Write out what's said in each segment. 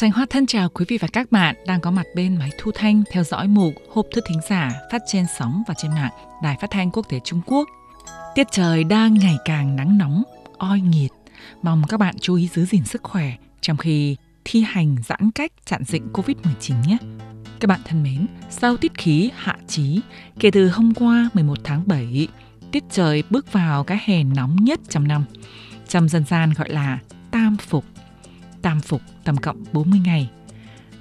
Sành Hoa thân chào quý vị và các bạn đang có mặt bên máy thu thanh theo dõi mục Hộp thư thính giả phát trên sóng và trên mạng Đài Phát thanh Quốc tế Trung Quốc. Tiết trời đang ngày càng nắng nóng, oi nghiệt. Mong các bạn chú ý giữ gìn sức khỏe trong khi thi hành giãn cách chặn dịch Covid-19 nhé. Các bạn thân mến, sau tiết khí hạ chí, kể từ hôm qua 11 tháng 7, tiết trời bước vào cái hè nóng nhất trong năm. Trong dân gian gọi là tam phục. Tam phục tầm cộng 40 ngày.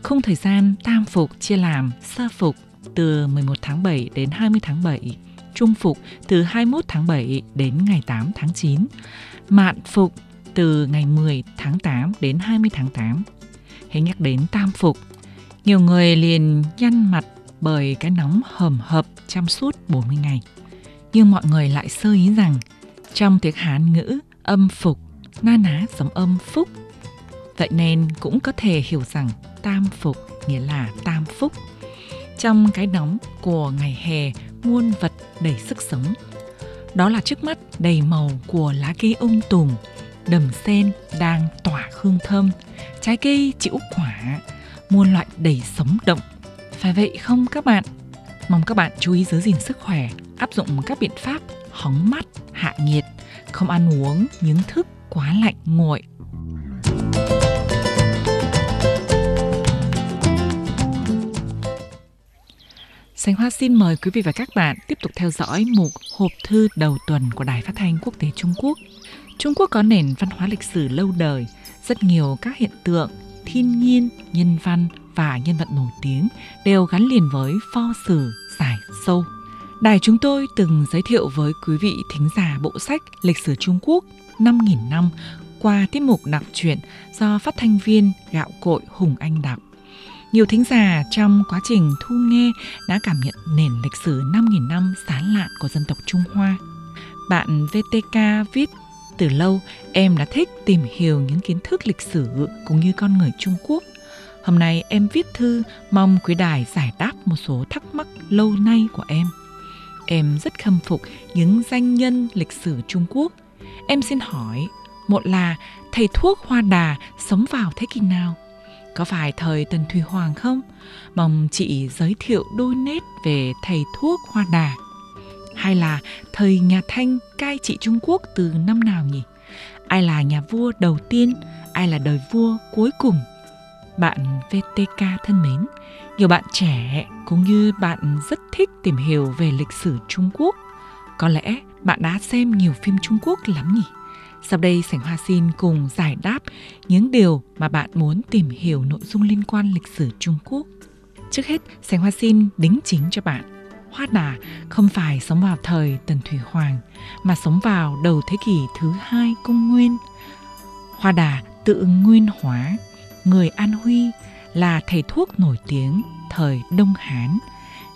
Khung thời gian tam phục chia làm sơ phục từ 11 tháng 7 đến 20 tháng 7, trung phục từ 21 tháng 7 đến ngày 8 tháng 9, mạn phục từ ngày 10 tháng 8 đến 20 tháng 8. Hãy nhắc đến tam phục, nhiều người liền nhăn mặt bởi cái nóng hầm hập trong suốt 40 ngày. Nhưng mọi người lại sơ ý rằng trong tiếng Hán ngữ âm phục na ná giống âm phúc. Vậy nên cũng có thể hiểu rằng tam phục nghĩa là tam phúc. Trong cái nóng của ngày hè muôn vật đầy sức sống. Đó là trước mắt đầy màu của lá cây ung tùm, đầm sen đang tỏa hương thơm, trái cây chịu quả, muôn loại đầy sống động. Phải vậy không các bạn? Mong các bạn chú ý giữ gìn sức khỏe, áp dụng các biện pháp hóng mắt hạ nhiệt, không ăn uống những thức quá lạnh nguội. Sánh Hoa xin mời quý vị và các bạn tiếp tục theo dõi mục hộp thư đầu tuần của Đài Phát thanh Quốc tế Trung Quốc. Trung Quốc có nền văn hóa lịch sử lâu đời, rất nhiều các hiện tượng, thiên nhiên, nhân văn và nhân vật nổi tiếng đều gắn liền với pho sử giải sâu. Đài chúng tôi từng giới thiệu với quý vị thính giả bộ sách Lịch sử Trung Quốc 5.000 năm qua tiết mục đọc truyện do phát thanh viên gạo cội Hùng Anh đọc. Nhiều thính giả trong quá trình thu nghe đã cảm nhận nền lịch sử 5.000 năm sán lạn của dân tộc Trung Hoa. Bạn VTK viết từ lâu em đã thích tìm hiểu những kiến thức lịch sử cũng như con người Trung Quốc. Hôm nay em viết thư mong quý đài giải đáp một số thắc mắc lâu nay của em. Em rất khâm phục những danh nhân lịch sử Trung Quốc. Em xin hỏi, một là thầy thuốc Hoa Đà sống vào thế kỷ nào? Có phải thời Tần Thủy Hoàng không? Mong chị giới thiệu đôi nét về thầy thuốc Hoa Đà. Hay là thời nhà Thanh cai trị Trung Quốc từ năm nào nhỉ? Ai là nhà vua đầu tiên? Ai là đời vua cuối cùng? Bạn VTK thân mến, nhiều bạn trẻ cũng như bạn rất thích tìm hiểu về lịch sử Trung Quốc. Có lẽ bạn đã xem nhiều phim Trung Quốc lắm nhỉ? Sau đây Sảnh Hoa xin cùng giải đáp những điều mà bạn muốn tìm hiểu nội dung liên quan lịch sử Trung Quốc. Trước hết, Sảnh Hoa xin đính chính cho bạn. Hoa Đà không phải sống vào thời Tần Thủy Hoàng, mà sống vào đầu thế kỷ thứ hai công nguyên. Hoa Đà tự nguyên hóa, người An Huy là thầy thuốc nổi tiếng thời Đông Hán.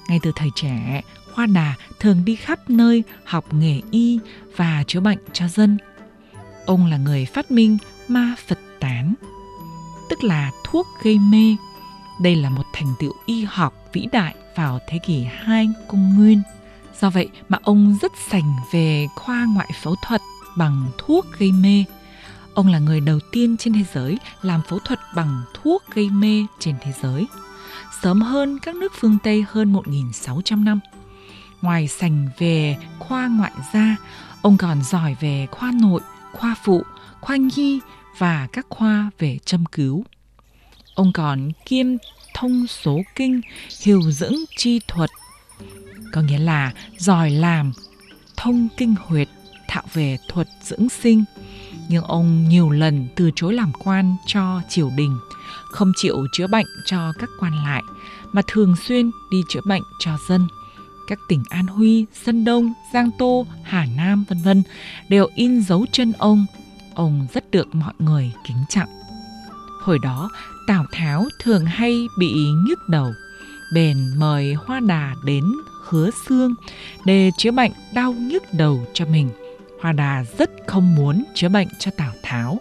Ngay từ thời trẻ, Hoa Đà thường đi khắp nơi học nghề y và chữa bệnh cho dân – Ông là người phát minh ma Phật tán, tức là thuốc gây mê. Đây là một thành tựu y học vĩ đại vào thế kỷ 2 công nguyên. Do vậy mà ông rất sành về khoa ngoại phẫu thuật bằng thuốc gây mê. Ông là người đầu tiên trên thế giới làm phẫu thuật bằng thuốc gây mê trên thế giới, sớm hơn các nước phương Tây hơn 1.600 năm. Ngoài sành về khoa ngoại gia, ông còn giỏi về khoa nội, khoa phụ, khoa nhi và các khoa về châm cứu. Ông còn kiêm thông số kinh, hiểu dưỡng chi thuật, có nghĩa là giỏi làm, thông kinh huyệt, thạo về thuật dưỡng sinh. Nhưng ông nhiều lần từ chối làm quan cho triều đình, không chịu chữa bệnh cho các quan lại, mà thường xuyên đi chữa bệnh cho dân các tỉnh An Huy, Sơn Đông, Giang Tô, Hà Nam vân vân đều in dấu chân ông. Ông rất được mọi người kính trọng. Hồi đó, Tào Tháo thường hay bị nhức đầu, bèn mời Hoa Đà đến hứa xương để chữa bệnh đau nhức đầu cho mình. Hoa Đà rất không muốn chữa bệnh cho Tào Tháo,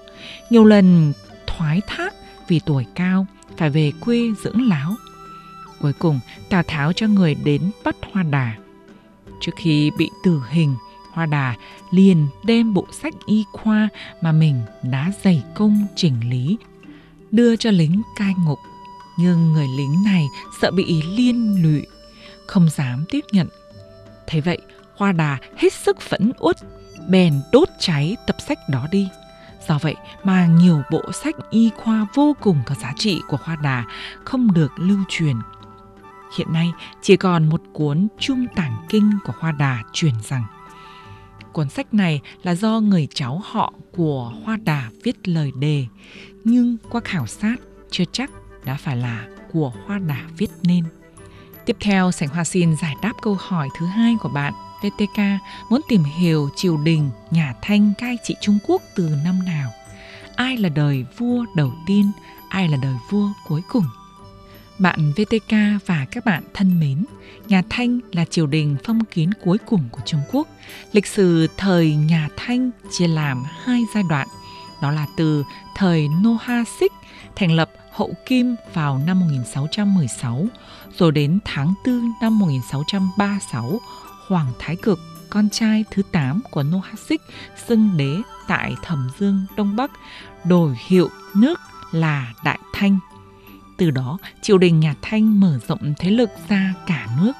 nhiều lần thoái thác vì tuổi cao phải về quê dưỡng láo Cuối cùng, Tào Tháo cho người đến bắt Hoa Đà. Trước khi bị tử hình, Hoa Đà liền đem bộ sách y khoa mà mình đã dày công chỉnh lý đưa cho lính cai ngục. Nhưng người lính này sợ bị liên lụy, không dám tiếp nhận. Thế vậy, Hoa Đà hết sức phẫn uất, bèn đốt cháy tập sách đó đi. Do vậy mà nhiều bộ sách y khoa vô cùng có giá trị của Hoa Đà không được lưu truyền. Hiện nay chỉ còn một cuốn Trung Tảng Kinh của Hoa Đà truyền rằng Cuốn sách này là do người cháu họ của Hoa Đà viết lời đề, nhưng qua khảo sát chưa chắc đã phải là của Hoa Đà viết nên. Tiếp theo, Sảnh Hoa xin giải đáp câu hỏi thứ hai của bạn. VTK muốn tìm hiểu triều đình nhà Thanh cai trị Trung Quốc từ năm nào. Ai là đời vua đầu tiên, ai là đời vua cuối cùng. Bạn VTK và các bạn thân mến, nhà Thanh là triều đình phong kiến cuối cùng của Trung Quốc. Lịch sử thời nhà Thanh chia làm hai giai đoạn, đó là từ thời Noha Xích thành lập Hậu Kim vào năm 1616, rồi đến tháng 4 năm 1636, Hoàng Thái Cực, con trai thứ 8 của Nohasik, xưng đế tại Thẩm Dương Đông Bắc, đổi hiệu nước là Đại Thanh. Từ đó, triều đình nhà Thanh mở rộng thế lực ra cả nước.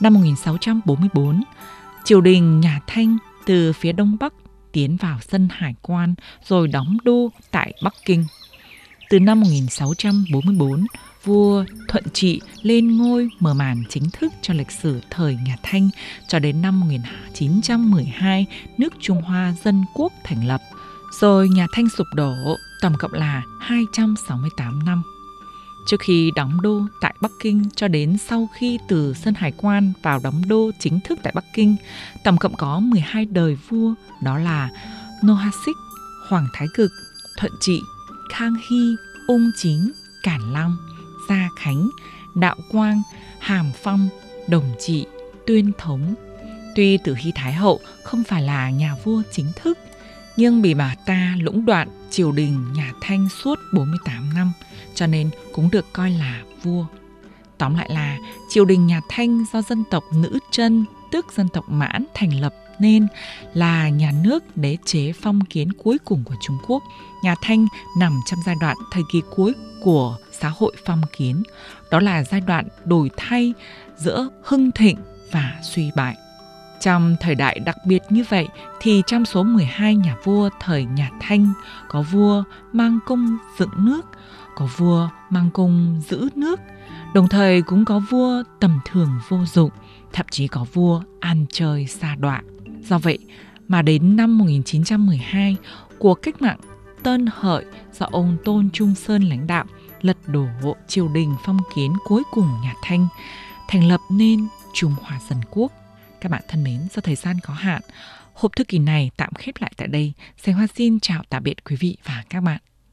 Năm 1644, triều đình nhà Thanh từ phía Đông Bắc tiến vào sân hải quan rồi đóng đô tại Bắc Kinh. Từ năm 1644, vua Thuận Trị lên ngôi mở màn chính thức cho lịch sử thời nhà Thanh cho đến năm 1912 nước Trung Hoa Dân Quốc thành lập. Rồi nhà Thanh sụp đổ, tổng cộng là 268 năm. Trước khi đóng đô tại Bắc Kinh cho đến sau khi từ sân hải quan vào đóng đô chính thức tại Bắc Kinh, tổng cộng có 12 đời vua đó là Nohasik, Hoàng Thái Cực, Thuận Trị, Khang Hy, Ung Chính, Cản Long, Gia Khánh, Đạo Quang, Hàm Phong, Đồng Trị, Tuyên Thống. Tuy Tử Hy Thái Hậu không phải là nhà vua chính thức, nhưng bị bà ta lũng đoạn triều đình nhà Thanh suốt 48 năm, cho nên cũng được coi là vua. Tóm lại là triều đình nhà Thanh do dân tộc nữ chân, tức dân tộc Mãn thành lập nên là nhà nước đế chế phong kiến cuối cùng của Trung Quốc. Nhà Thanh nằm trong giai đoạn thời kỳ cuối của xã hội phong kiến, đó là giai đoạn đổi thay giữa hưng thịnh và suy bại. Trong thời đại đặc biệt như vậy thì trong số 12 nhà vua thời nhà Thanh có vua mang cung dựng nước, có vua mang cung giữ nước, đồng thời cũng có vua tầm thường vô dụng, thậm chí có vua ăn chơi xa đọa. Do vậy mà đến năm 1912, cuộc cách mạng Tân Hợi do ông Tôn Trung Sơn lãnh đạo lật đổ triều đình phong kiến cuối cùng nhà Thanh, thành lập nên Trung Hoa Dân Quốc. Các bạn thân mến, do thời gian có hạn, hộp thư kỳ này tạm khép lại tại đây. Sành Hoa xin chào tạm biệt quý vị và các bạn.